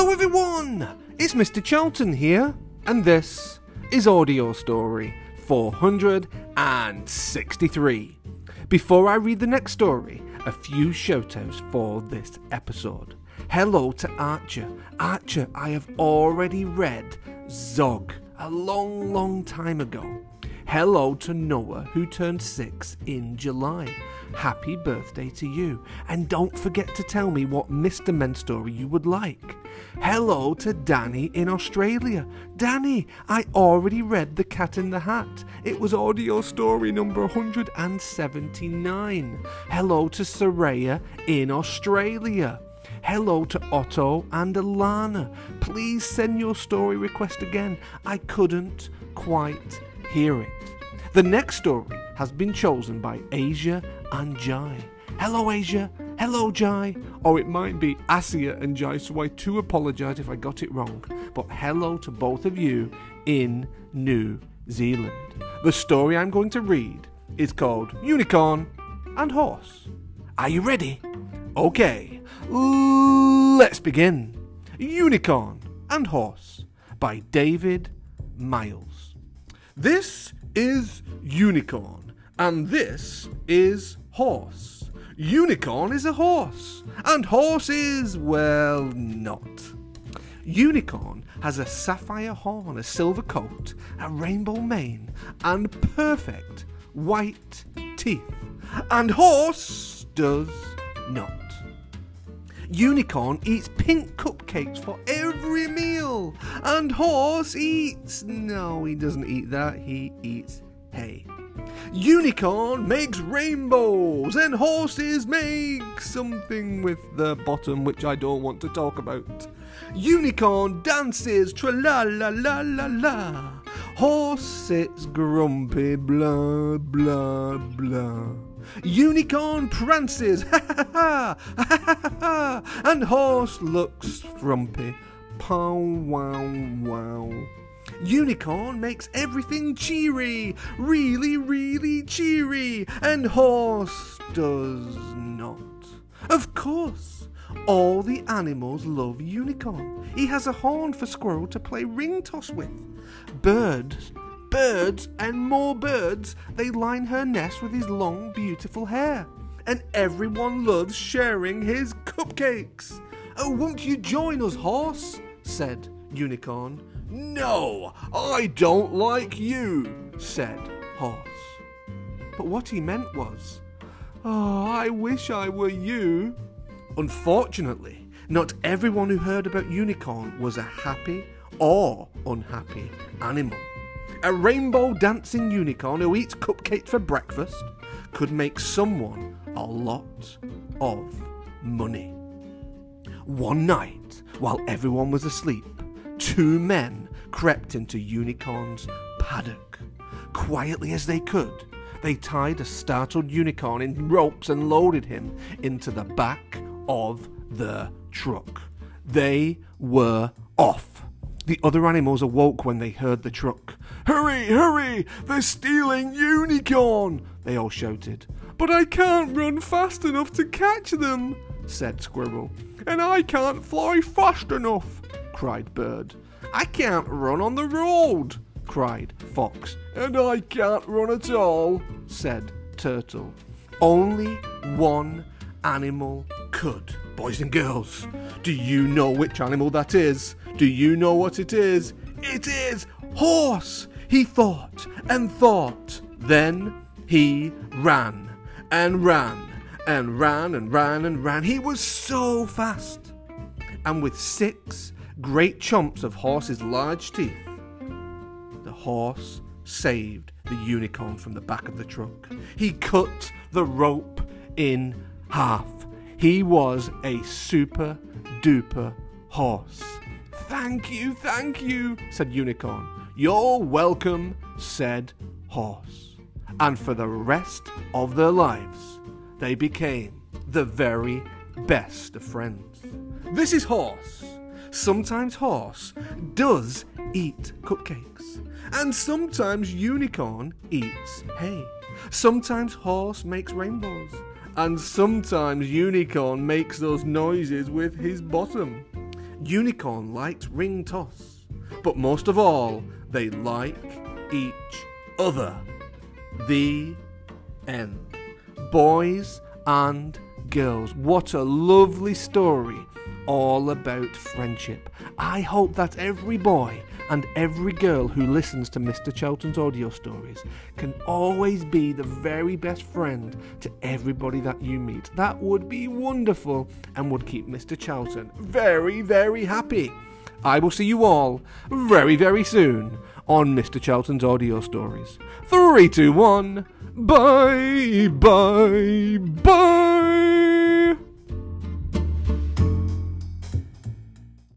Hello, everyone! It's Mr. Charlton here, and this is Audio Story 463. Before I read the next story, a few shoutouts for this episode. Hello to Archer. Archer, I have already read Zog a long, long time ago. Hello to Noah, who turned six in July. Happy birthday to you. And don't forget to tell me what Mr. Men story you would like. Hello to Danny in Australia. Danny, I already read The Cat in the Hat. It was audio story number 179. Hello to Saraya in Australia. Hello to Otto and Alana. Please send your story request again. I couldn't quite hear it. The next story has been chosen by Asia and Jai. Hello, Asia. Hello, Jai. Or it might be Asia and Jai, so I too apologise if I got it wrong. But hello to both of you in New Zealand. The story I'm going to read is called Unicorn and Horse. Are you ready? Okay, let's begin. Unicorn and Horse by David Miles. This is unicorn, and this is horse. Unicorn is a horse, and horse is, well, not. Unicorn has a sapphire horn, a silver coat, a rainbow mane, and perfect white teeth. And horse does not. Unicorn eats pink cupcakes for every meal, and horse eats. No, he doesn't eat that, he eats hay. Unicorn makes rainbows, and horses make something with the bottom which I don't want to talk about. Unicorn dances tra la la la la la. Horse sits grumpy, blah blah blah. Unicorn prances, ha ha ha, ha ha ha, and horse looks frumpy, pow wow wow. Unicorn makes everything cheery, really, really cheery, and horse does not. Of course, all the animals love Unicorn. He has a horn for Squirrel to play ring toss with. Birds birds and more birds. They line her nest with his long, beautiful hair. And everyone loves sharing his cupcakes. Oh, won't you join us, horse? Said Unicorn. No, I don't like you, said Horse. But what he meant was, Oh, I wish I were you. Unfortunately, not everyone who heard about Unicorn was a happy or unhappy animal. A rainbow dancing unicorn who eats cupcakes for breakfast could make someone a lot of money. One night, while everyone was asleep, two men crept into Unicorn's paddock. Quietly as they could, they tied a startled unicorn in ropes and loaded him into the back of the truck. They were off. The other animals awoke when they heard the truck. Hurry, hurry! They're stealing Unicorn! They all shouted. But I can't run fast enough to catch them, said Squirrel. And I can't fly fast enough, cried Bird. I can't run on the road, cried Fox. And I can't run at all, said Turtle. Only one animal could. Boys and girls, do you know which animal that is? Do you know what it is? It is horse! He thought and thought. Then he ran and ran and ran and ran and ran. He was so fast. And with six great chomps of horse's large teeth, the horse saved the unicorn from the back of the truck. He cut the rope in half. He was a super duper horse. Thank you, thank you, said Unicorn. You're welcome, said Horse. And for the rest of their lives, they became the very best of friends. This is Horse. Sometimes Horse does eat cupcakes, and sometimes Unicorn eats hay. Sometimes Horse makes rainbows, and sometimes Unicorn makes those noises with his bottom. Unicorn likes ring toss. But most of all, they like each other. The end. Boys and girls, what a lovely story all about friendship. I hope that every boy and every girl who listens to Mr. Charlton's audio stories can always be the very best friend to everybody that you meet. That would be wonderful and would keep Mr. Charlton very, very happy. I will see you all very, very soon on Mr. Charlton's audio stories. Three, two, one. Bye, bye, bye.